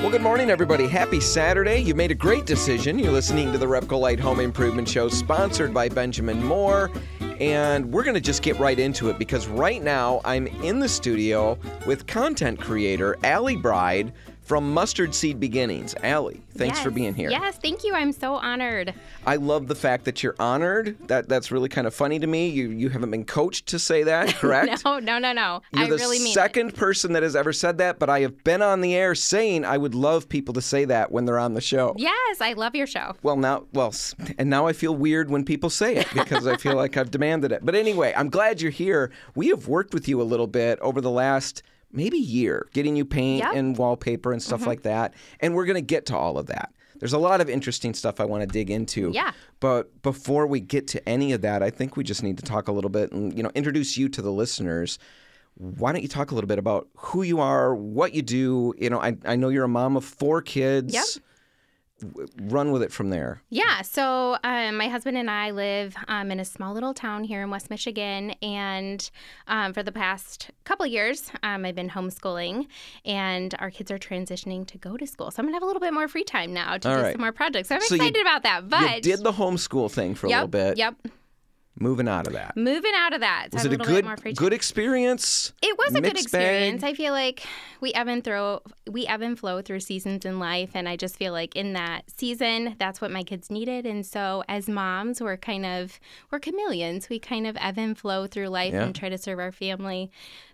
Well, good morning, everybody. Happy Saturday. You made a great decision. You're listening to the Repcolite Home Improvement Show, sponsored by Benjamin Moore. And we're going to just get right into it because right now I'm in the studio with content creator Ali Bryde from Mustard Seed Beginnings. Ali, thanks yes. for being here. Yes, thank you. I'm so honored. I love the fact that you're honored. That that's really kind of funny to me. You you haven't been coached to say that, correct? no, no, no, no. You're I the really mean second person that has ever said that, but I have been on the air saying I would love people to say that when they're on the show. Yes, I love your show. Well, now, well, and now I feel weird when people say it because I feel like I've demanded it. But anyway, I'm glad you're here. We have worked with you a little bit over the last maybe year, getting you paint Yep. Mm-hmm. and wallpaper and stuff like that. And we're going to get to all of that. There's a lot of interesting stuff I want to dig into. Yeah. But before we get to any of that, I think we just need to talk a little bit and you know introduce you to the listeners. Why don't you talk a little bit about who you are, what you do? You know, I, I know you're a mom of four kids. Yep. Run with it from there. Yeah, so um, my husband and I live um, in a small little town here in West Michigan, and um, for the past couple of years, um, I've been homeschooling, and our kids are transitioning to go to school. So I'm gonna have a little bit more free time now to All do right. some more projects. So I'm So you- excited about that. But you did the homeschool thing for a yep, little bit. Yep. Moving out of that. Moving out of that, Was it a bit good good experience? It was a good Mixed bag? experience. I feel like we ebb and throw, we ebb and flow through seasons in life, and I just feel like in that season, that's what my kids needed. And so, as moms, we're kind of we're chameleons. We kind of ebb and flow through life Yeah. and try to serve our family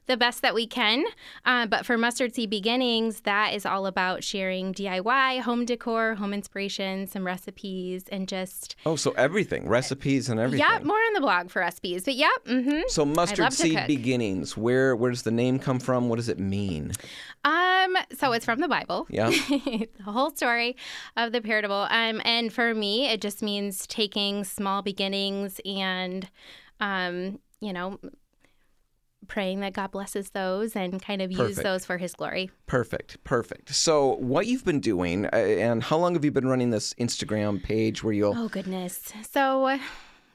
the best that we can. Uh, but for Mustard Seed Beginnings, that is all about sharing DIY, home decor, home inspiration, some recipes, and just Oh, so everything, recipes and everything. yep, more on the blog for recipes. But yep, mm-hmm. So mustard seed beginnings. Where where does the name come from? What does it mean? Um, so it's from the Bible. Yeah. the whole story of the parable. Um, and for me, it just means taking small beginnings and, um, you know, praying that God blesses those and kind of use those for His glory. Perfect. Perfect. So what you've been doing, uh, and how long have you been running this Instagram page where you'll? Oh goodness. So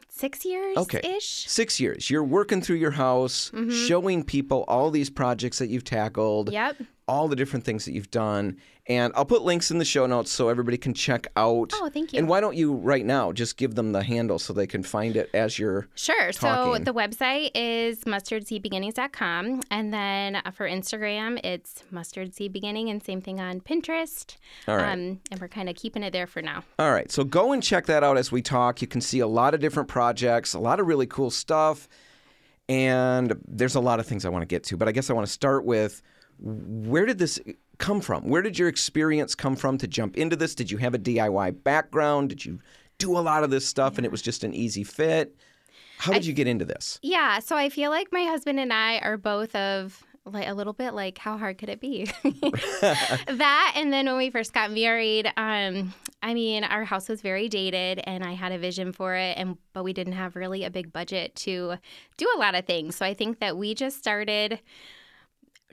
six years Okay. ish. Six years. You're working through your house, showing people all these projects that you've tackled. Mm-hmm. Yep. All the different things that you've done. And I'll put links in the show notes so everybody can check out. Oh, thank you. And why don't you right now just give them the handle so they can find it as you're. Sure. talking. So the website is mustardseedbeginnings.com. And then uh, for Instagram, it's mustard seed beginning and same thing on Pinterest. All right. Um, and we're kind of keeping it there for now. All right. So go and check that out as we talk. You can see a lot of different projects, a lot of really cool stuff. And there's a lot of things I want to get to, but I guess I want to start with where did this come from? Where did your experience come from to jump into this? Did you have a DIY background? Did you do a lot of this stuff and it was just an easy fit? How did you get into this? Yeah, so I feel like my husband and I are both of like a little bit like how hard could it be? that and then when we first got married, um I mean, our house was very dated and I had a vision for it and but we didn't have really a big budget to do a lot of things. So I think that we just started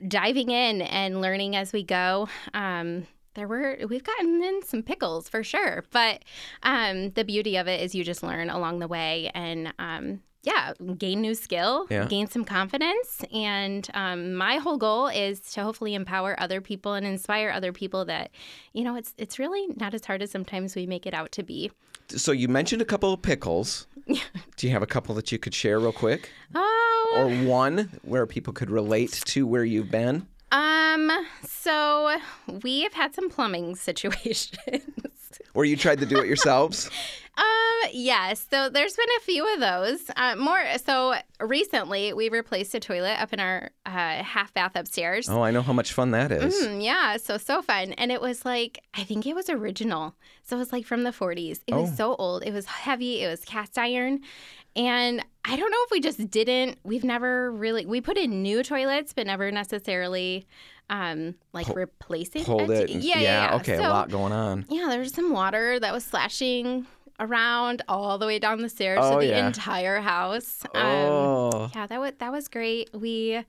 diving in and learning as we go. Um there were we've gotten in some pickles for sure, but um, the beauty of it is you just learn along the way and um, yeah, gain new skill, Yeah. gain some confidence, and um, my whole goal is to hopefully empower other people and inspire other people that you know it's it's really not as hard as sometimes we make it out to be. So you mentioned a couple of pickles. Do you have a couple that you could share real quick? Oh, Or one where people could relate to where you've been? um, so we have had some plumbing situations. Or you tried to do it yourselves? Um, yes. So there's been a few of those. Uh, more so recently, we replaced a toilet up in our uh, half bath upstairs. Oh, I know how much fun that is. Mm, yeah, so so fun, and it was like I think it was original, so it was like from the 40s. It Oh. was so old. It was heavy. It was cast iron, and I don't know if we just didn't. We've never really we put in new toilets, but never necessarily um like Pull- replacing Pulled it. and- Yeah, yeah, yeah. Okay, So- a lot going on. yeah, there was some water that was slashing around all the way down the stairs Oh, to the yeah. entire house. Um, oh. yeah, that was that was great. We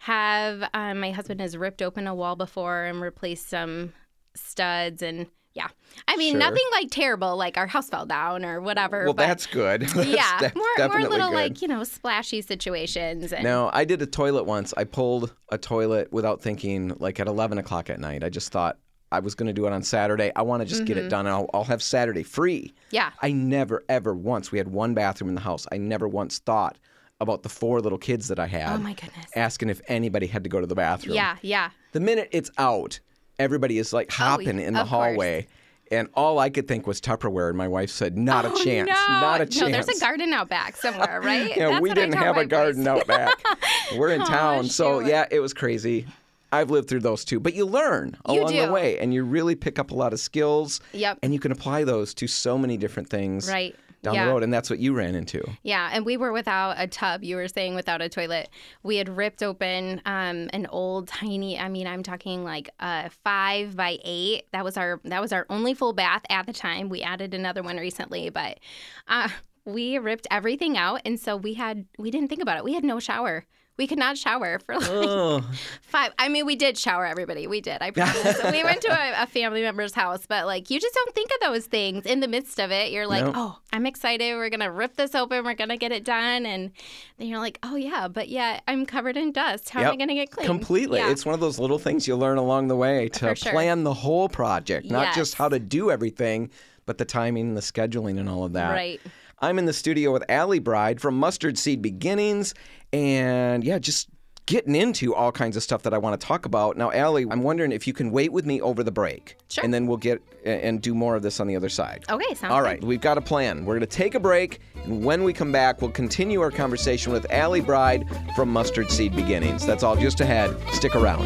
have um, my husband has ripped open a wall before and replaced some studs and yeah. I mean Sure. nothing like terrible like our house fell down or whatever. Well, that's good. That's yeah, def- more more little good. like you know splashy situations. And, No, I did a toilet once. I pulled a toilet without thinking, like at 11 o'clock at night. I just thought, I was going to do it on Saturday. I want to just get it done. And I'll, I'll have Saturday free. Mm-hmm. Yeah. I never, ever once, we had one bathroom in the house. I never once thought about the four little kids that I had. Oh, my goodness. Asking if anybody had to go to the bathroom. Yeah, yeah. The minute it's out, everybody is like oh, hopping in the Oh, of course. hallway. And all I could think was Tupperware. And my wife said, not Oh, a chance. No. Not a chance. No, there's a garden out back somewhere, right? Yeah, That's we didn't have a garden boys. out back. We're in Oh, town. So, yeah, it was crazy. I've lived through those too. But you learn You along the way and you really pick up a lot of skills. Yep. And you can apply those to so many different things Right. Down yeah. the road. And that's what you ran into. Yeah, and we were without a tub. You were saying without a toilet. We had ripped open um, an old tiny. I mean, I'm talking like a five by eight. That was our that was our only full bath at the time. We added another one recently, but uh, we ripped everything out, and so we had we didn't think about it. We had no shower. We could not shower for like Oh, five. I mean, we did shower everybody. We did. I promise. we went to a, a family member's house, but like you just don't think of those things in the midst of it. You're like, No. oh, I'm excited. We're gonna rip this open. We're gonna get it done, and then you're like, oh yeah, but yeah, I'm covered in dust. How am I gonna get clean? completely. Yeah. It's one of those little things you learn along the way to sure. plan the whole project, not just how to do everything, but the timing, the scheduling, and all of that. right. I'm in the studio with Ali Bryde from Mustard Seed Beginnings, and yeah, just getting into all kinds of stuff that I want to talk about. Now, Ali, I'm wondering if you can wait with me over the break, Sure. and then we'll get and do more of this on the other side. Okay. Sounds All good. right, we've got a plan. We're going to take a break, and when we come back, we'll continue our conversation with Ali Bryde from Mustard Seed Beginnings. That's all just ahead. Stick around.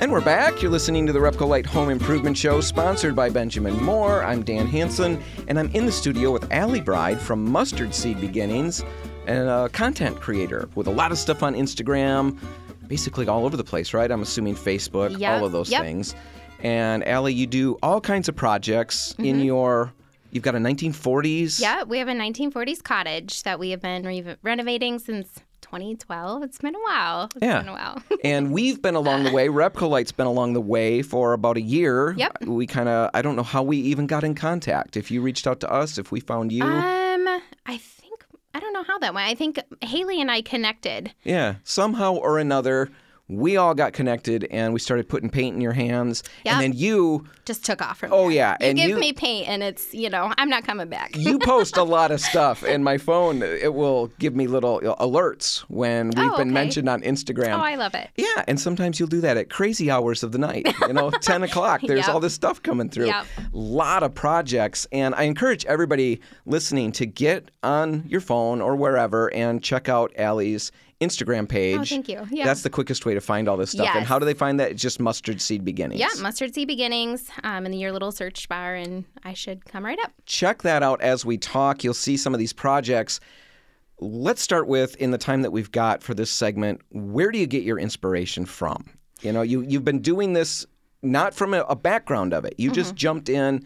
And we're back. You're listening to the Repcolite Home Improvement Show, sponsored by Benjamin Moore. I'm Dan Hanson, and I'm in the studio with Ali Bryde from Mustard Seed Beginnings, and a content creator with a lot of stuff on Instagram, basically all over the place, right? I'm assuming Facebook, Yep, all of those yep. things. And Ali, you do all kinds of projects in your. You've got a 1940s. Mm-hmm. Yeah, we have a 1940s cottage that we have been re- renovating since 2012. It's been a while. It's Yeah. been a while. and we've been along the way. Repcolite's been along the way for about a year. Yep. We kind of, I don't know how we even got in contact. If you reached out to us, if we found you. um, I think I don't know how that went. I think Haley and I connected. yeah. Somehow or another, we all got connected and we started putting paint in your hands. Yep. And then you, Just took off from Oh, there. yeah, You and give you- me paint, and it's you know I'm not coming back. you post a lot of stuff, and my phone, it will give me little alerts when oh, we've Oh, been okay. mentioned on Instagram. oh, I love it. Yeah, and sometimes you'll do that at crazy hours of the night. You know, 10 o'clock, there's Yep. all this stuff coming through. Yep. lot of projects. And I encourage everybody listening to get on your phone or wherever and check out Ali's Instagram page. Oh, thank you. Yeah. That's the quickest way to find all this stuff. And how do they find that? It's just Mustard Seed Beginnings. Yeah, mustard seed beginnings um, in your little search bar, and I should come right up. check that out as we talk. You'll see some of these projects. Let's start with in the time that we've got for this segment, where do you get your inspiration from? You know, you you've been doing this not from a, a background of it. You just Mm-hmm. jumped in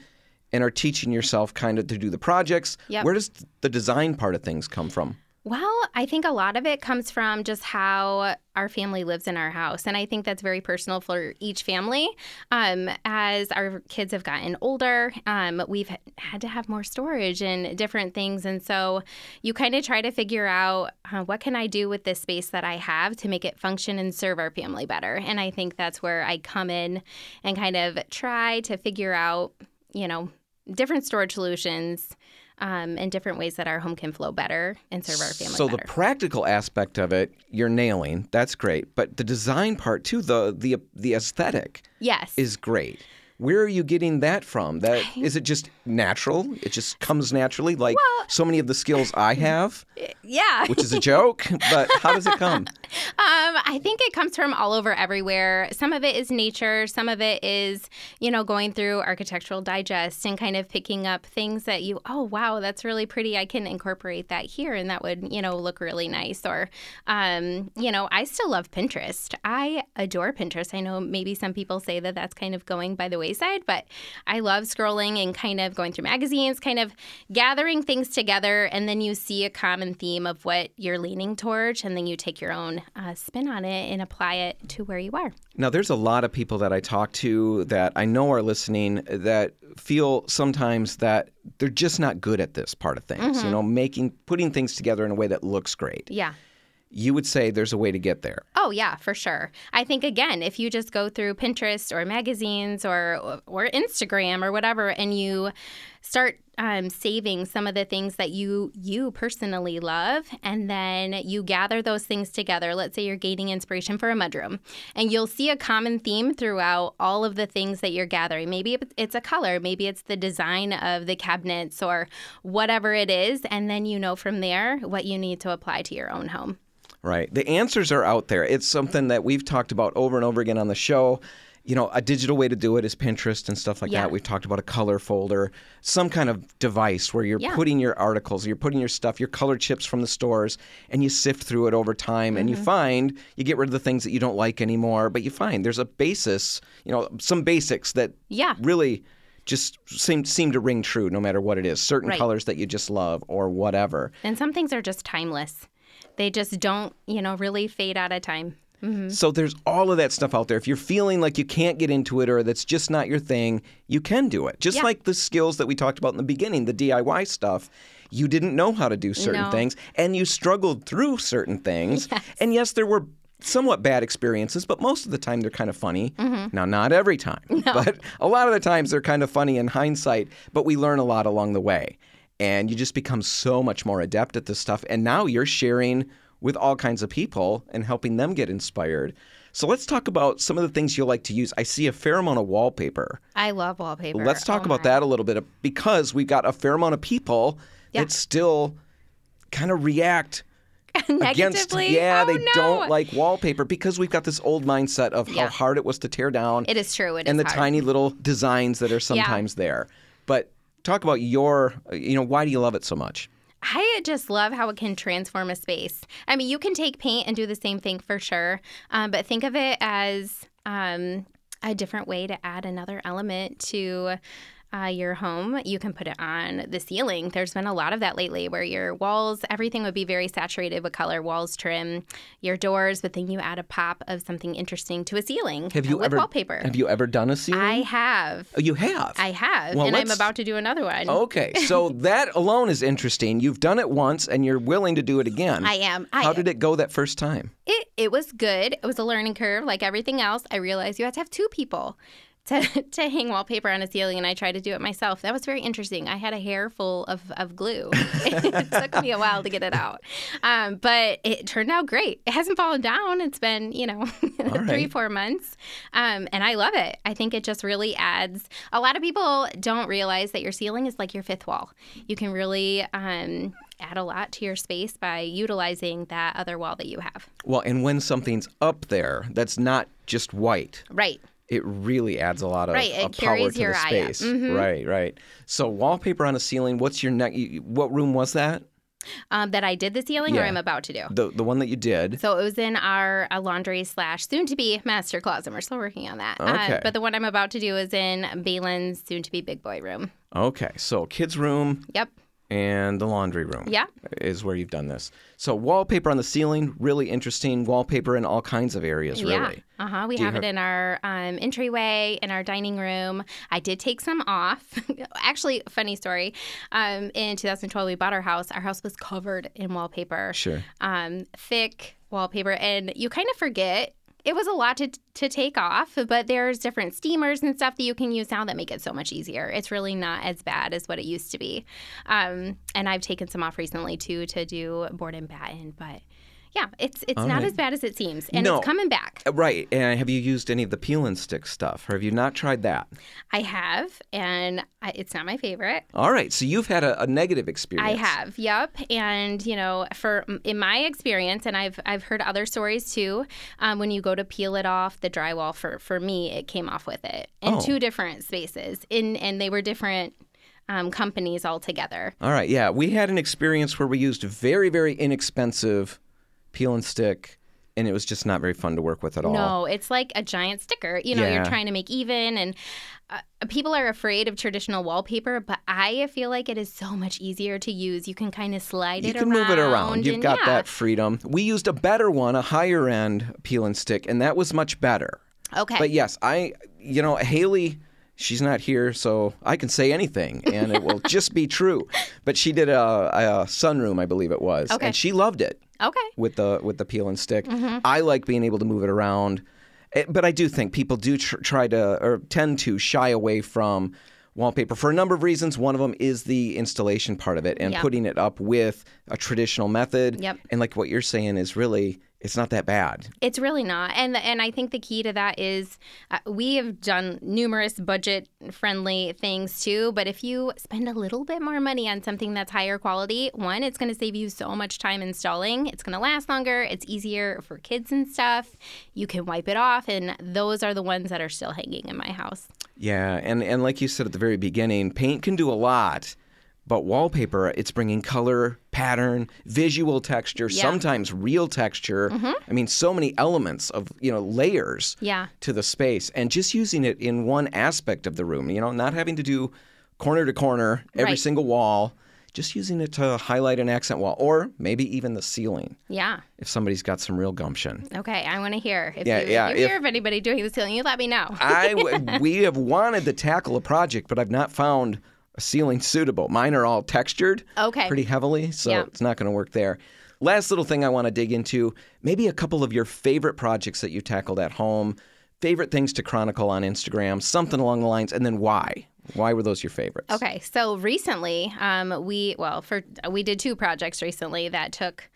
and are teaching yourself kind of to do the projects. Yep. Where does the design part of things come from? Well, I think a lot of it comes from just how our family lives in our house. And I think that's very personal for each family. Um, as our kids have gotten older, um, we've had to have more storage and different things. And so you kind of try to figure out uh, what can I do with this space that I have to make it function and serve our family better. And I think that's where I come in and kind of try to figure out, you know, different storage solutions um, and different ways that our home can flow better and serve our family so better. the practical aspect of it, you're nailing. That's great. But the design part too, the the the aesthetic yes. is great. Where are you getting that from? That is it just natural? It just comes naturally, like so many of the skills I have, yeah. which is a joke. But how does it come? Um, I think it comes from all over everywhere. Some of it is nature. Some of it is, you know, going through Architectural Digest and kind of picking up things that you, oh, wow, that's really pretty. I can incorporate that here and that would, you know, look really nice. Or, um, you know, I still love Pinterest. I adore Pinterest. I know maybe some people say that that's kind of going by the wayside, but I love scrolling and kind of going through magazines, kind of gathering things together. And then you see a common theme of what you're leaning towards, and then you take your own uh, spin on it and apply it to where you are. Now, there's a lot of people that I talk to that I know are listening that feel sometimes that they're just not good at this part of things. You know, making putting things together in a way that looks great. Yeah. You would say there's a way to get there. Oh yeah, for sure. I think again, if you just go through Pinterest or magazines or or Instagram or whatever, and you start um, saving some of the things that you you personally love, and then you gather those things together. Let's say you're gaining inspiration for a mudroom, and you'll see a common theme throughout all of the things that you're gathering. Maybe it's a color, maybe it's the design of the cabinets or whatever it is, and then you know from there what you need to apply to your own home. Right. The answers are out there. It's something that we've talked about over and over again on the show. You know, a digital way to do it is Pinterest and stuff like Yeah. that. We've talked about a color folder, some kind of device where you're Yeah. putting your articles, you're putting your stuff, your color chips from the stores, and you sift through it over time and you Mm-hmm. find you get rid of the things that you don't like anymore, but you find there's a basis, you know, some basics that Yeah. really just seem seem to ring true no matter what it is. Certain Right. colors that you just love or whatever. And some things are just timeless. They just don't, you know, really fade out of time. So there's all of that stuff out there. If you're feeling like you can't get into it or that's just not your thing, you can do it. Just Yeah. like the skills that we talked about in the beginning, the DIY stuff. You didn't know how to do certain No. things and you struggled through certain things. And yes, there were somewhat bad experiences, but most of the time they're kind of funny. Mm-hmm. Now, not every time, but a lot of the times they're kind of funny in hindsight, but we learn a lot along the way. And you just become so much more adept at this stuff. And now you're sharing with all kinds of people and helping them get inspired. So let's talk about some of the things you like to use. I see a fair amount of wallpaper. I love wallpaper. Let's talk Oh about my. that a little bit because we've got a fair amount of people Yeah. that still kind of react against yeah Oh, they no. don't like wallpaper because we've got this old mindset of how Yeah. hard it was to tear down It is true. It is and the hard. tiny little designs that are sometimes there but talk about your you know why do you love it so much I just love how it can transform a space. I mean, you can take paint and do the same thing for sure, um, but think of it as um, a different way to add another element to. Uh, your home, you can put it on the ceiling. There's been a lot of that lately where your walls, everything would be very saturated with color, walls trim, your doors, but then you add a pop of something interesting to a ceiling have you with ever wallpaper. have you ever done a ceiling I have. Oh, you have I have. Well, and I'm about to do another one. okay so that alone is interesting you've done it once and you're willing to do it again I am. I how did it go that first time It it was good. It was a learning curve, like everything else. I realized you have to have two people to to hang wallpaper on a ceiling, and I tried to do it myself. That was very interesting. I had a hair full of, of glue. it took me a while to get it out, um, but it turned out great. It hasn't fallen down. It's been you know three right. four months, um, and I love it. I think it just really adds. A lot of people don't realize that your ceiling is like your fifth wall. You can really. Um, add a lot to your space by utilizing that other wall that you have. well and when something's up there that's not just white Right. It really adds a lot of, Right, it of power to your the space. Mhm. Right, right. So wallpaper on a ceiling. What's your next? What room was that? Um, that I did the ceiling or I'm about to do. The the one that you did. So it was in our uh, laundry slash soon to be master closet. We're still working on that. Uh, Okay. but the one I'm about to do is in Balin's soon to be big boy room. Okay, so kids' room Yep. And the laundry room. Yeah. is where you've done this. So wallpaper on the ceiling, really interesting. Wallpaper in all kinds of areas, Yeah. really. Uh huh. We have, have- it in our um, entryway, in our dining room. I did take some off. Actually, funny story. Um, in 2012, we bought our house. Our house was covered in wallpaper. Sure. um, thick wallpaper, and you kind of forget. It was a lot to, to take off, but there's different steamers and stuff that you can use now that make it so much easier. It's really not as bad as what it used to be. Um, and I've taken some off recently too to do board and batten, but yeah, it's it's All not right. as bad as it seems, and No. it's coming back. Uh, Right. And have you used any of the peel and stick stuff, or have you not tried that? I have, and I, it's not my favorite. All right. So you've had a, a negative experience. I have, yep. And you know, for in my experience, and I've I've heard other stories too. Um, when you go to peel it off the drywall, for for me, it came off with it in Oh. two different spaces, in and they were different um, companies altogether. All right. Yeah. We had an experience where we used very, very inexpensive peel and stick, and it was just not very fun to work with at all. No, it's like a giant sticker. You know, Yeah. you're trying to make even, and uh, people are afraid of traditional wallpaper, but I feel like it is so much easier to use. You can kind of slide You it You can around. move it around. You've and got yeah. that freedom. We used a better one, a higher end peel and stick, and that was much better. Okay. But yes, I, you know, Haley, she's not here, so I can say anything and it will just be true. But she did a, a sunroom, I believe it was, Okay. and she loved it. Okay. with the with the peel and stick. I like being able to move it around, Eh, but I do think people do tr- try to or tend to shy away from wallpaper for a number of reasons. One of them is the installation part of it and Yeah. putting it up with a traditional method. Yep. And like what you're saying is really it's not that bad. It's really not, and and I think the key to that is uh, we have done numerous budget friendly things too. But if you spend a little bit more money on something that's higher quality, one, it's going to save you so much time installing. It's going to last longer. It's easier for kids and stuff. You can wipe it off, and those are the ones that are still hanging in my house. Yeah, and and like you said at the very beginning, paint can do a lot, but wallpaper it's bringing color, pattern, visual texture, Yeah. sometimes real texture. Mm-hmm. I mean, so many elements of you know layers Yeah. to the space, and just using it in one aspect of the room. You know, not having to do corner to corner every Right. single wall. Just using it to highlight an accent wall, or maybe even the ceiling Yeah. if somebody's got some real gumption. Okay. I want to hear. If Yeah, you, yeah, you if- hear of anybody doing the ceiling, you let me know. I w- we have wanted to tackle a project, but I've not found a ceiling suitable. Mine are all textured Okay. pretty heavily, so Yeah. it's not going to work there. Last little thing I want to dig into maybe a couple of your favorite projects that you tackled at home, favorite things to chronicle on Instagram, something along the lines, and then why. Why were those your favorites? Okay, so recently, um, we well for we did two projects recently that took.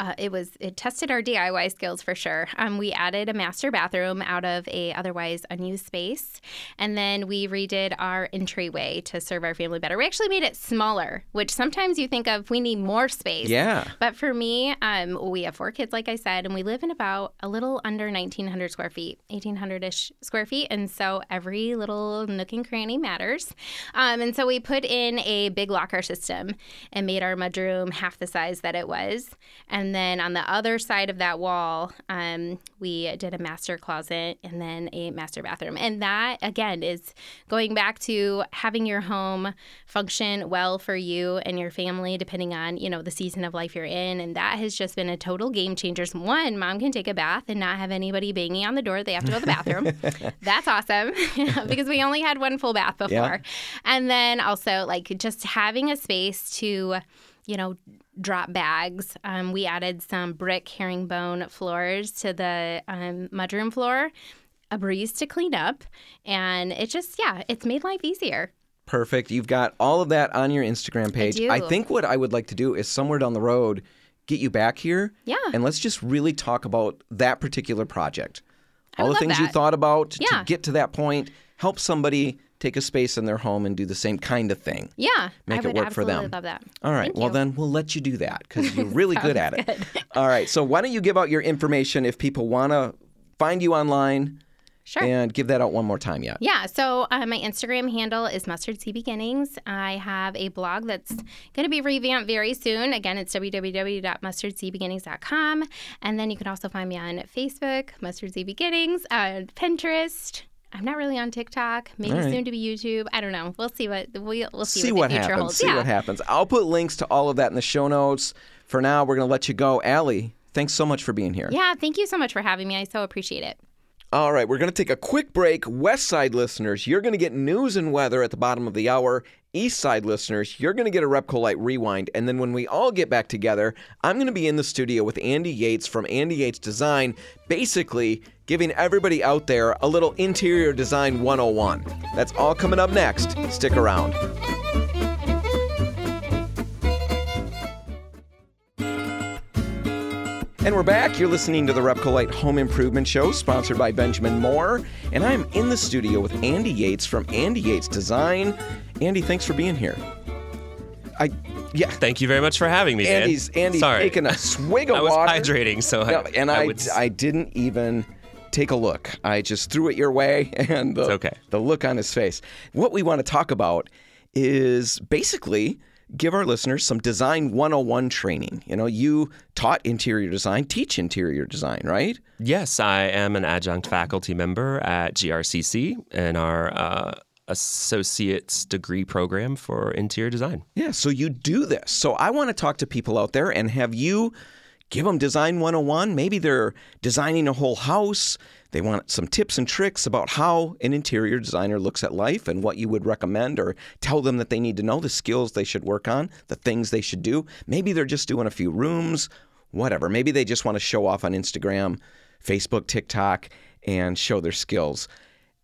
Uh, it was it tested our DIY skills for sure. Um, we added a master bathroom out of a otherwise unused space, and then we redid our entryway to serve our family better. We actually made it smaller, which sometimes you think of we need more space. Yeah. But for me, um, we have four kids, like I said, and we live in about a little under 1,900 square feet, 1,800 ish square feet. And so every little nook and cranny matters. Um, and so we put in a big locker system and made our mudroom half the size that it was. And then on the other side of that wall, um, we did a master closet and then a master bathroom. And that, again, is going back to having your home function well for you and your family, depending on, you know, the season of life you're in. And that has just been a total game changer. One, mom can take a bath and not have anybody banging on the door. They have to go to the bathroom. That's awesome because we only had one full bath before. Yeah. And then also, like, just having a space to, you know, drop bags. Um, we added some brick herringbone floors to the um, mudroom floor, a breeze to clean up. And it just, yeah, it's made life easier. Perfect. You've got all of that on your Instagram page. I, do. think what I would like to do is somewhere down the road get you back here. Yeah. And let's just really talk about that particular project. I all the things you thought about Yeah. to get to that point, help somebody take a space in their home and do the same kind of thing. Yeah. Make I it would work for them. Love that. All right. Thank well, you. then we'll let you do that because you're really good at it. All right. So why don't you give out your information if people want to find you online Sure. and give that out one more time yeah. Yeah, so uh, my Instagram handle is Mustard Seed Beginnings. I have a blog that's going to be revamped very soon. Again, it's www.mustardseedbeginnings.com. And then you can also find me on Facebook, Mustard Seed Beginnings, uh, Pinterest. I'm not really on TikTok. Maybe right. soon to be YouTube. I don't know. We'll see what we'll, we'll see, see what, what happens. holds. See yeah. what happens. I'll put links to all of that in the show notes. For now, we're going to let you go. Ali, thanks so much for being here. Yeah, thank you so much for having me. I so appreciate it. All right, we're going to take a quick break. West Side listeners, you're going to get news and weather at the bottom of the hour. East Side listeners, you're going to get a Repcolite rewind. And then when we all get back together, I'm going to be in the studio with Andy Yates from Andy Yates Design, basically giving everybody out there a little interior design 101. That's all coming up next. Stick around. And we're back. You're listening to the Repcolite Home Improvement Show, sponsored by Benjamin Moore. And I'm in the studio with Andy Yates from Andy Yates Design. Andy, thanks for being here. I, yeah. Thank you very much for having me, Dan. Andy's Andy's Sorry. taking a swig of I was water. hydrating, so No, I, and I, would. I didn't even take a look. I just threw it your way, and the, okay. the look on his face. What we want to talk about is basically give our listeners some design 101 training. You know, you taught interior design, teach interior design, right? yes, I am an adjunct faculty member at GRCC in our uh, associate's degree program for interior design. Yeah, so you do this. So I want to talk to people out there and have you give them Design 101. Maybe they're designing a whole house. They want some tips and tricks about how an interior designer looks at life and what you would recommend or tell them that they need to know the skills they should work on, the things they should do. Maybe they're just doing a few rooms. whatever. Maybe they just want to show off on Instagram, Facebook, TikTok, and show their skills.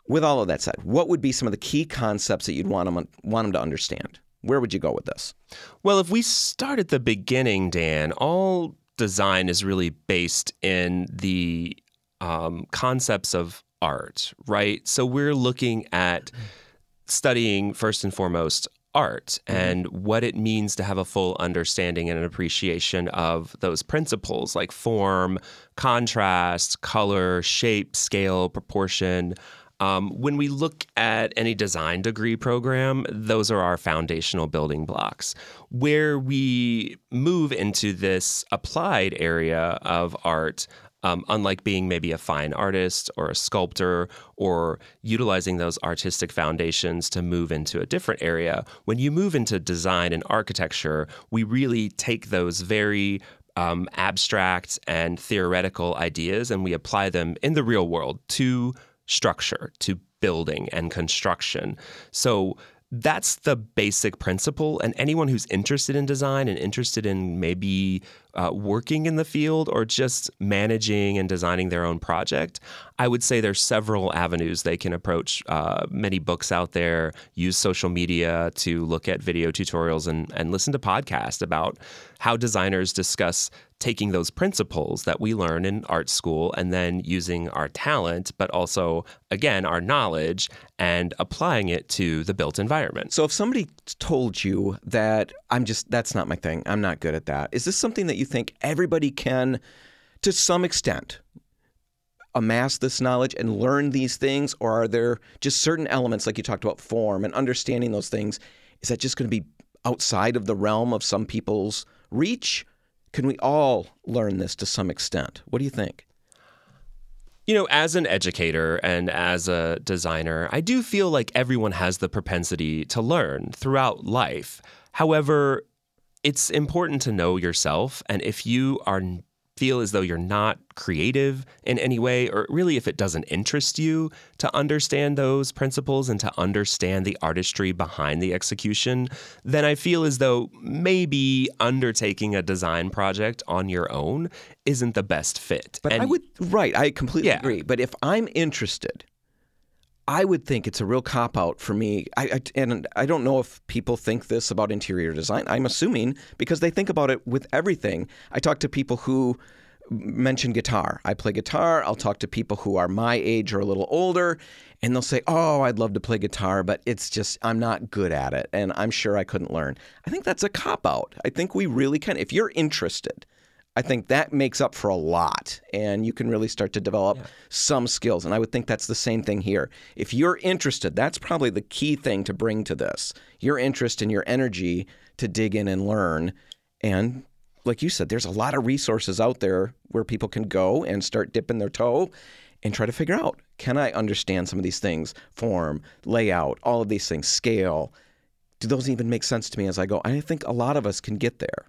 With all of that said, what would be some of the key concepts that you'd want them, want them to understand? Where would you go with this? Well, if we start at the beginning, Dan, all design is really based in the um, concepts of art, right? So we're looking at studying first and foremost art mm-hmm. and what it means to have a full understanding and an appreciation of those principles like form, contrast, color, shape, scale, proportion. Um, when we look at any design degree program, those are our foundational building blocks. Where we move into this applied area of art, um, unlike being maybe a fine artist or a sculptor or utilizing those artistic foundations to move into a different area, when you move into design and architecture, we really take those very um, abstract and theoretical ideas and we apply them in the real world to structure, to building and construction. So that's the basic principle. And anyone who's interested in design and interested in maybe uh, working in the field or just managing and designing their own project, I would say there's several avenues they can approach. Uh, many books out there use social media to look at video tutorials and, and listen to podcasts about how designers discuss taking those principles that we learn in art school and then using our talent, but also, again, our knowledge and applying it to the built environment. So if somebody told you that I'm just, that's not my thing, I'm not good at that, is this something that you think everybody can, to some extent, amass this knowledge and learn these things? Or are there just certain elements, like you talked about form and understanding those things? Is that just going to be outside of the realm of some people's reach? Can we all learn this to some extent? What do you think? You know, as an educator and as a designer, I do feel like everyone has the propensity to learn throughout life. However, it's important to know yourself. And if you are feel as though you're not creative in any way, or really if it doesn't interest you to understand those principles and to understand the artistry behind the execution, then I feel as though maybe undertaking a design project on your own isn't the best fit. But and, I would, right, I completely yeah. agree. But if I'm interested, I would think it's a real cop out for me. I, I, and I don't know if people think this about interior design. I'm assuming because they think about it with everything. I talk to people who mention guitar. I play guitar. I'll talk to people who are my age or a little older, and they'll say, "Oh, I'd love to play guitar, but it's just I'm not good at it, and I'm sure I couldn't learn." I think that's a cop out. I think we really can. If you're interested, I think that makes up for a lot, and you can really start to develop yeah. some skills. And I would think that's the same thing here. If you're interested, that's probably the key thing to bring to this your interest and your energy to dig in and learn. And like you said, there's a lot of resources out there where people can go and start dipping their toe and try to figure out can I understand some of these things, form, layout, all of these things, scale. Do those even make sense to me as I go? I think a lot of us can get there.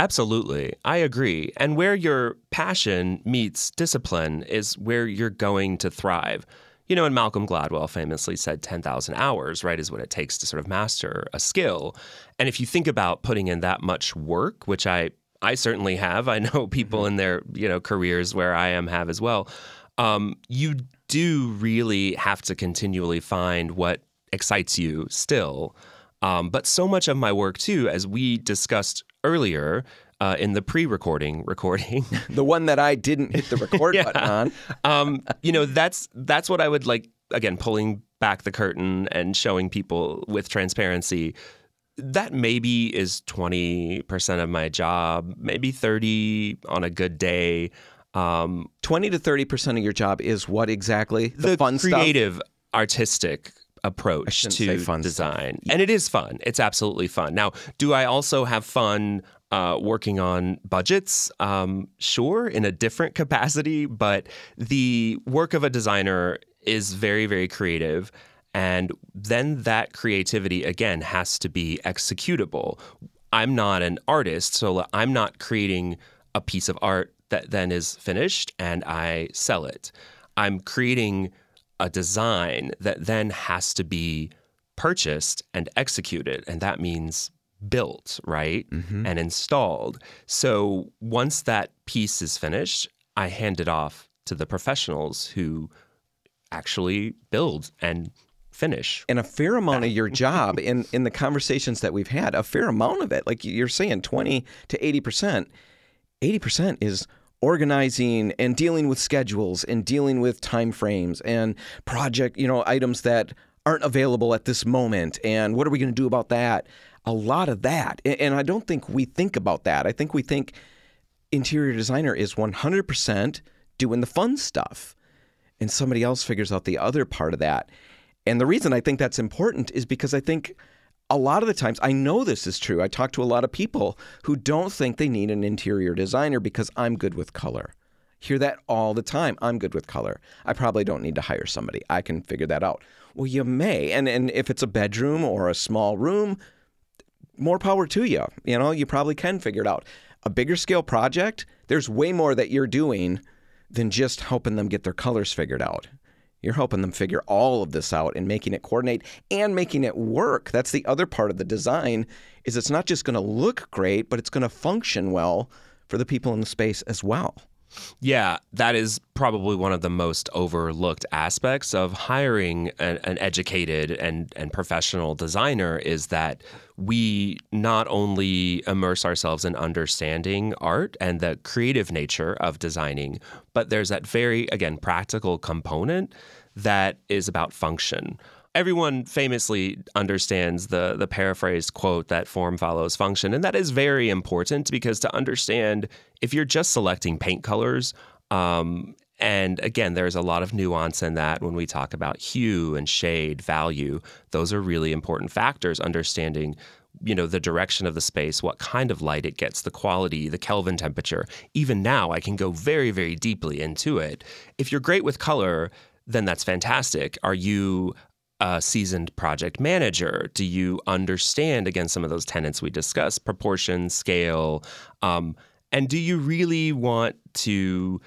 Absolutely. I agree. And where your passion meets discipline is where you're going to thrive. You know, and Malcolm Gladwell famously said 10,000 hours, right, is what it takes to sort of master a skill. And if you think about putting in that much work, which I I certainly have, I know people mm-hmm. in their, you know, careers where I am have as well. Um, you do really have to continually find what excites you still. Um, but so much of my work too, as we discussed earlier uh, in the pre-recording recording, the one that I didn't hit the record yeah. button on. um, you know, that's that's what I would like. Again, pulling back the curtain and showing people with transparency. That maybe is twenty percent of my job, maybe thirty on a good day. Um, twenty to thirty percent of your job is what exactly? The, the fun creative, stuff? artistic approach to design. And it is fun. It's absolutely fun. Now, do I also have fun uh, working on budgets? Um, sure, in a different capacity, but the work of a designer is very, very creative. And then that creativity, again, has to be executable. I'm not an artist, so I'm not creating a piece of art that then is finished and I sell it. I'm creating a design that then has to be purchased and executed. And that means built, right? Mm-hmm. And installed. So once that piece is finished, I hand it off to the professionals who actually build and finish. and a fair amount of your job in in the conversations that we've had, a fair amount of it, like you're saying, twenty to eighty percent, eighty percent is organizing and dealing with schedules and dealing with time frames and project, you know, items that aren't available at this moment and what are we going to do about that? A lot of that. And I don't think we think about that. I think we think interior designer is 100% doing the fun stuff and somebody else figures out the other part of that. And the reason I think that's important is because I think a lot of the times, I know this is true. I talk to a lot of people who don't think they need an interior designer because I'm good with color. Hear that all the time. I'm good with color. I probably don't need to hire somebody. I can figure that out. Well, you may. And and if it's a bedroom or a small room, more power to you. You know, you probably can figure it out. A bigger scale project, there's way more that you're doing than just helping them get their colors figured out. You're helping them figure all of this out and making it coordinate and making it work. That's the other part of the design is it's not just going to look great, but it's going to function well for the people in the space as well. Yeah, that is probably one of the most overlooked aspects of hiring an, an educated and, and professional designer is that we not only immerse ourselves in understanding art and the creative nature of designing, but there's that very, again, practical component that is about function. Everyone famously understands the the paraphrased quote that form follows function, and that is very important because to understand if you're just selecting paint colors, um, and again, there's a lot of nuance in that when we talk about hue and shade, value. Those are really important factors. Understanding you know the direction of the space what kind of light it gets the quality the kelvin temperature even now i can go very very deeply into it if you're great with color then that's fantastic are you a seasoned project manager do you understand again some of those tenets we discussed proportion scale um, and do you really want to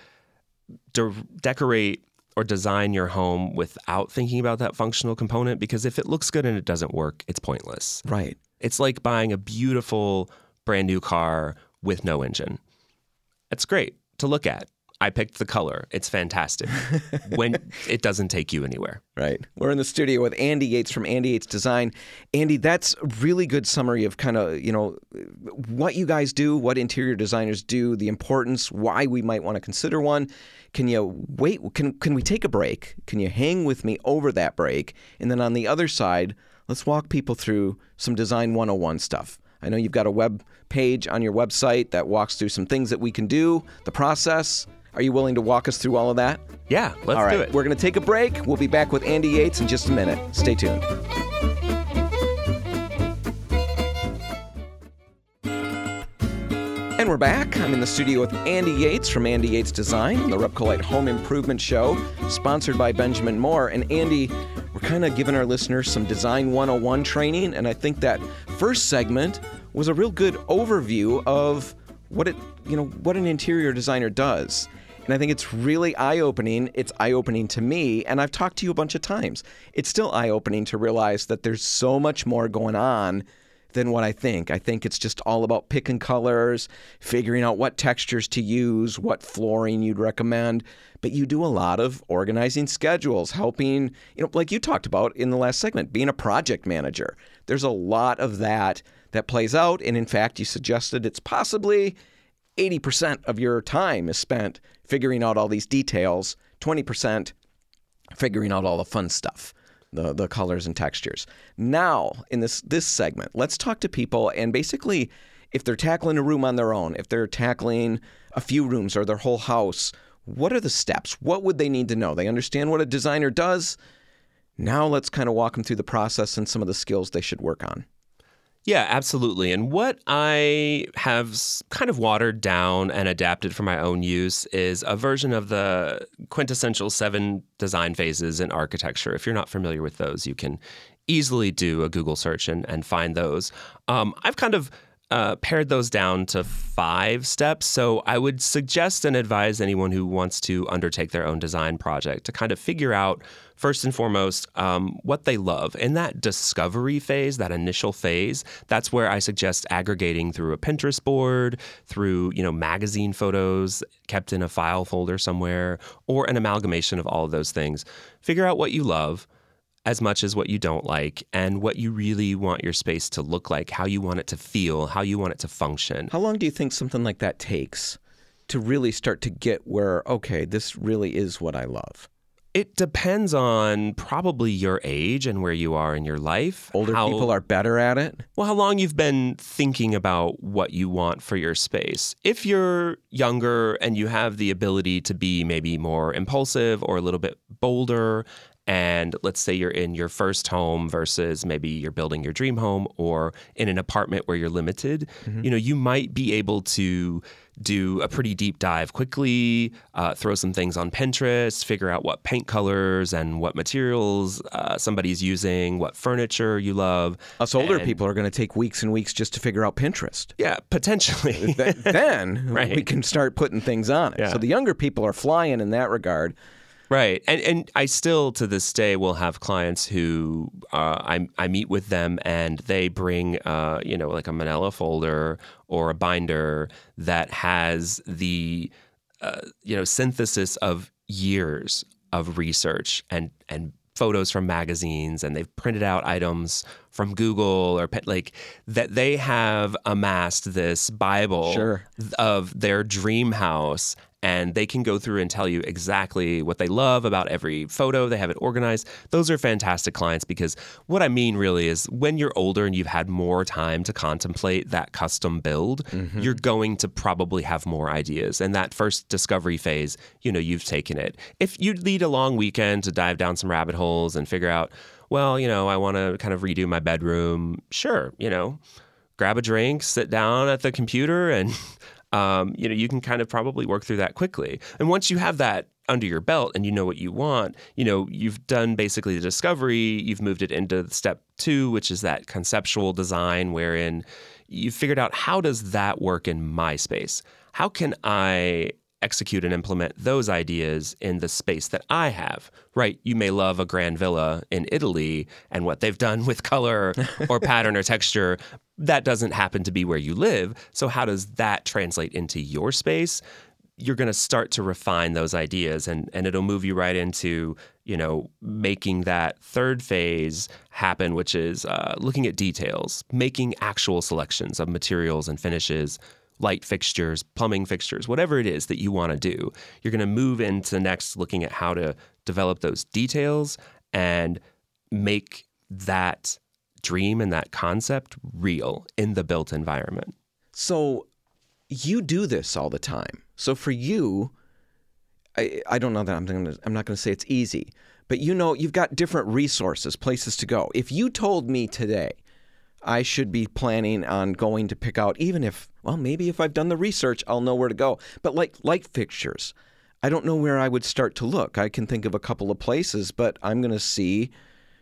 de- decorate or design your home without thinking about that functional component because if it looks good and it doesn't work it's pointless Right. it's like buying a beautiful brand new car with no engine. It's great to look at. I picked the color. It's fantastic. when it doesn't take you anywhere. Right. We're in the studio with Andy Yates from Andy Yates Design. Andy, that's a really good summary of kind of, you know, what you guys do, what interior designers do, the importance, why we might want to consider one. Can you wait? Can, can we take a break? Can you hang with me over that break? And then on the other side, let's walk people through some Design 101 stuff. I know you've got a web page on your website that walks through some things that we can do, the process. Are you willing to walk us through all of that? Yeah, let's All right, do it. we're going to take a break. We'll be back with Andy Yates in just a minute. Stay tuned. And we're back. I'm in the studio with Andy Yates from Andy Yates Design the Repcolite Home Improvement Show, sponsored by Benjamin Moore. And Andy, we're kind of giving our listeners some Design 101 training, and I think that first segment was a real good overview of what it, you know, what an interior designer does. And I think it's really eye opening. It's eye opening to me. And I've talked to you a bunch of times. It's still eye opening to realize that there's so much more going on than what I think. I think it's just all about picking colors, figuring out what textures to use, what flooring you'd recommend. But you do a lot of organizing schedules, helping, you know, like you talked about in the last segment, being a project manager. There's a lot of that that plays out. And in fact, you suggested it's possibly 80% of your time is spent figuring out all these details, 20% figuring out all the fun stuff, the, the colors and textures. Now, in this, this segment, let's talk to people and basically, if they're tackling a room on their own, if they're tackling a few rooms or their whole house, what are the steps? What would they need to know? They understand what a designer does. Now, let's kind of walk them through the process and some of the skills they should work on. Yeah, absolutely. And what I have kind of watered down and adapted for my own use is a version of the quintessential seven design phases in architecture. If you're not familiar with those, you can easily do a Google search and, and find those. Um, I've kind of uh, pared those down to five steps. So I would suggest and advise anyone who wants to undertake their own design project to kind of figure out first and foremost um, what they love. In that discovery phase, that initial phase, that's where I suggest aggregating through a Pinterest board, through you know magazine photos kept in a file folder somewhere, or an amalgamation of all of those things. Figure out what you love as much as what you don't like and what you really want your space to look like, how you want it to feel, how you want it to function. How long do you think something like that takes to really start to get where, okay, this really is what I love? It depends on probably your age and where you are in your life. Older how, people are better at it. Well, how long you've been thinking about what you want for your space. If you're younger and you have the ability to be maybe more impulsive or a little bit bolder and let's say you're in your first home versus maybe you're building your dream home or in an apartment where you're limited mm-hmm. you know you might be able to do a pretty deep dive quickly uh, throw some things on pinterest figure out what paint colors and what materials uh, somebody's using what furniture you love us older and, people are going to take weeks and weeks just to figure out pinterest yeah potentially then right. we can start putting things on it yeah. so the younger people are flying in that regard Right, and and I still to this day will have clients who uh, I I meet with them and they bring uh, you know like a Manila folder or a binder that has the uh, you know synthesis of years of research and and photos from magazines and they've printed out items from Google or like that they have amassed this Bible sure. of their dream house and they can go through and tell you exactly what they love about every photo. They have it organized. Those are fantastic clients because what I mean really is when you're older and you've had more time to contemplate that custom build, mm-hmm. you're going to probably have more ideas. And that first discovery phase, you know, you've taken it. If you lead a long weekend to dive down some rabbit holes and figure out, well, you know, I want to kind of redo my bedroom, sure, you know, grab a drink, sit down at the computer and um, you know, you can kind of probably work through that quickly. And once you have that under your belt and you know what you want, you know, you've done basically the discovery, you've moved it into step two, which is that conceptual design, wherein you've figured out how does that work in my space? How can I execute and implement those ideas in the space that I have. Right? You may love a grand villa in Italy and what they've done with color or pattern or texture. That doesn't happen to be where you live. So, how does that translate into your space? You're going to start to refine those ideas and, and it'll move you right into, you know, making that third phase happen, which is uh, looking at details, making actual selections of materials and finishes, light fixtures, plumbing fixtures, whatever it is that you want to do. You're going to move into next looking at how to develop those details and make that dream and that concept real in the built environment. So you do this all the time. So for you, I, I don't know that I'm gonna I'm not gonna say it's easy, but you know you've got different resources, places to go. If you told me today I should be planning on going to pick out, even if, well, maybe if I've done the research, I'll know where to go. But like light fixtures, I don't know where I would start to look. I can think of a couple of places, but I'm going to see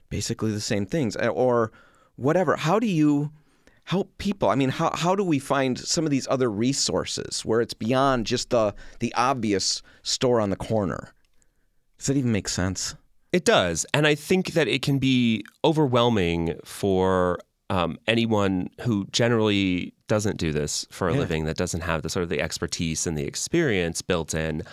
basically the same things eh, or whatever. How do you help people? I mean, how, how do we find some of these other resources where it's beyond just the, the obvious store on the corner? Does that even make sense? It does. And I think that it can be overwhelming for um, anyone who generally doesn't do this for a yeah. living, that doesn't have the sort of the expertise and the experience built in,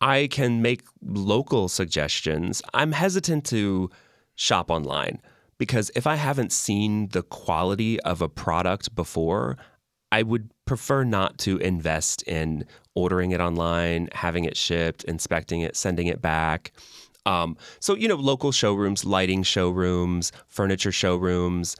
I can make local suggestions. I'm hesitant to shop online because if I haven't seen the quality of a product before, I would prefer not to invest in ordering it online, having it shipped, inspecting it, sending it back. Um, so, you know, local showrooms, lighting showrooms, furniture showrooms,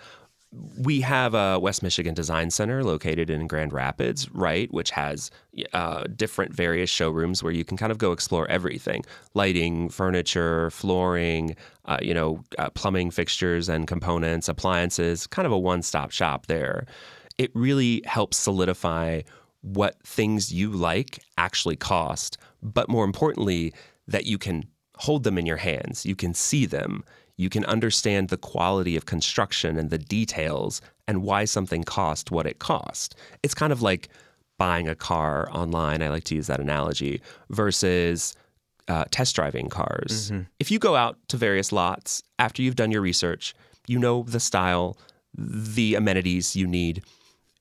we have a West Michigan Design Center located in Grand Rapids, right, which has uh, different various showrooms where you can kind of go explore everything: lighting, furniture, flooring, uh, you know, uh, plumbing fixtures and components, appliances. Kind of a one-stop shop there. It really helps solidify what things you like actually cost, but more importantly, that you can hold them in your hands. You can see them You can understand the quality of construction and the details and why something cost what it cost. It's kind of like buying a car online. I like to use that analogy versus uh, test driving cars. If you go out to various lots after you've done your research, you know the style, the amenities you need,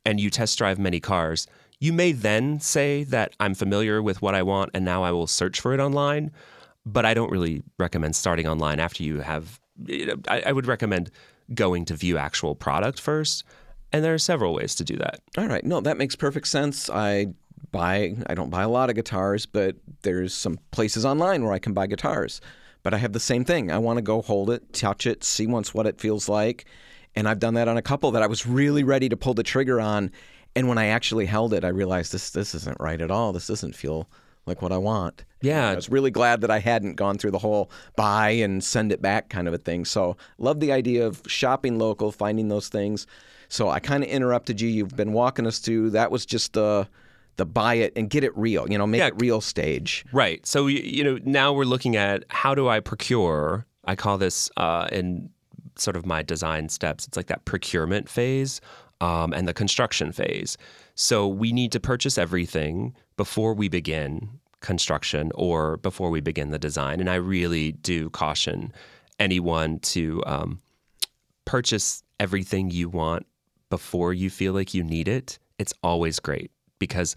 and you test drive many cars, you may then say that I'm familiar with what I want and now I will search for it online. But I don't really recommend starting online after you have. I, I would recommend going to view actual product first. And there are several ways to do that. All right. No, that makes perfect sense. I buy I don't buy a lot of guitars, but there's some places online where I can buy guitars. But I have the same thing. I want to go hold it, touch it, see once what it feels like. And I've done that on a couple that I was really ready to pull the trigger on. And when I actually held it, I realized this this isn't right at all. This doesn't feel like what I want. Yeah. I was really glad that I hadn't gone through the whole buy and send it back kind of a thing. So, love the idea of shopping local, finding those things. So, I kind of interrupted you. You've been walking us through. That was just the the buy it and get it real. You know, make Yeah. it real stage. Right. So you know now we're looking at how do I procure? I call this uh, in sort of my design steps. It's like that procurement phase um, and the construction phase. So we need to purchase everything before we begin construction or before we begin the design. And I really do caution anyone to um, purchase everything you want before you feel like you need it. It's always great because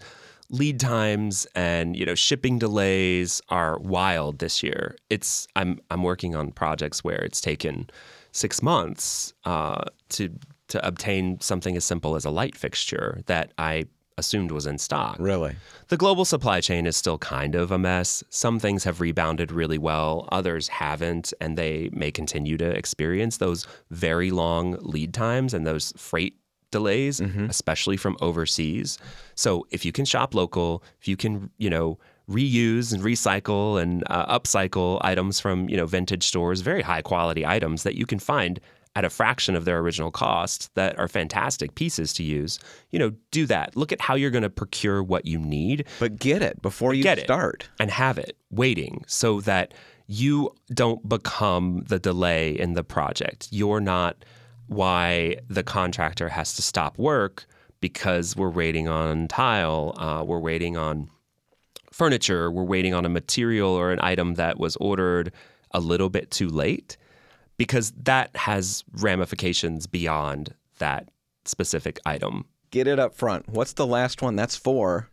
lead times and you know shipping delays are wild this year. It's I'm I'm working on projects where it's taken six months uh, to to obtain something as simple as a light fixture that I assumed was in stock. Really? The global supply chain is still kind of a mess. Some things have rebounded really well, others haven't, and they may continue to experience those very long lead times and those freight delays, especially from overseas. So if you can shop local, if you can, you know, reuse and recycle and uh, upcycle items from, you know, vintage stores, very high quality items that you can find at a fraction of their original cost that are fantastic pieces to use, you know, do that. Look at how you're going to procure what you need But get it before you get start. and have it waiting so that you don't become the delay in the project. You're not why the contractor has to stop work because we're waiting on tile, uh, we're waiting on furniture, we're waiting on a material or an item that was ordered a little bit too late because that has ramifications beyond that specific item. Get it up front. What's the last one? That's four.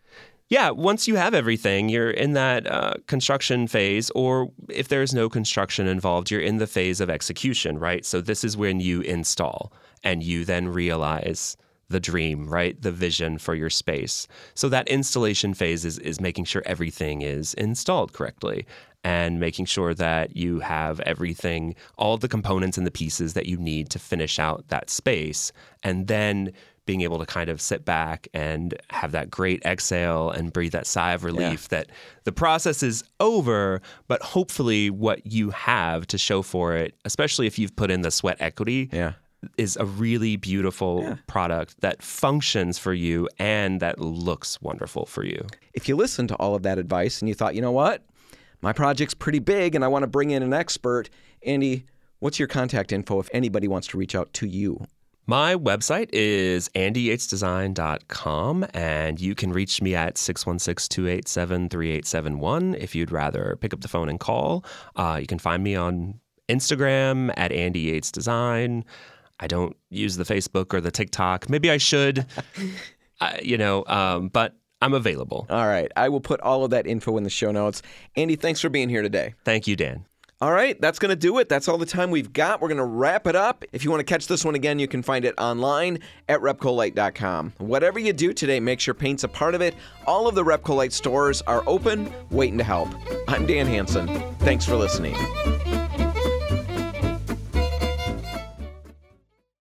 Yeah, once you have everything, you're in that uh, construction phase, or if there's no construction involved, you're in the phase of execution, right? So this is when you install and you then realize the dream, right? The vision for your space. So that installation phase is, is making sure everything is installed correctly and making sure that you have everything, all the components and the pieces that you need to finish out that space. And then being able to kind of sit back and have that great exhale and breathe that sigh of relief that the process is over, but hopefully what you have to show for it, especially if you've put in the sweat equity, Yeah. is a really beautiful product that functions for you and that looks wonderful for you. If you listened to all of that advice and you thought, you know what, my project's pretty big and I want to bring in an expert, Andy, what's your contact info if anybody wants to reach out to you? My website is andyyatesdesign.com, and you can reach me at 616 287 3871 if you'd rather pick up the phone and call. Uh, you can find me on Instagram at Andy Yates Design. I don't use the Facebook or the TikTok. Maybe I should, you know, um, but I'm available. All right. I will put all of that info in the show notes. Andy, thanks for being here today. Thank you, Dan. All right, that's going to do it. That's all the time we've got. We're going to wrap it up. If you want to catch this one again, you can find it online at repcolite.com. Whatever you do today, make sure paint's a part of it. All of the Repcolite stores are open, waiting to help. I'm Dan Hanson. Thanks for listening.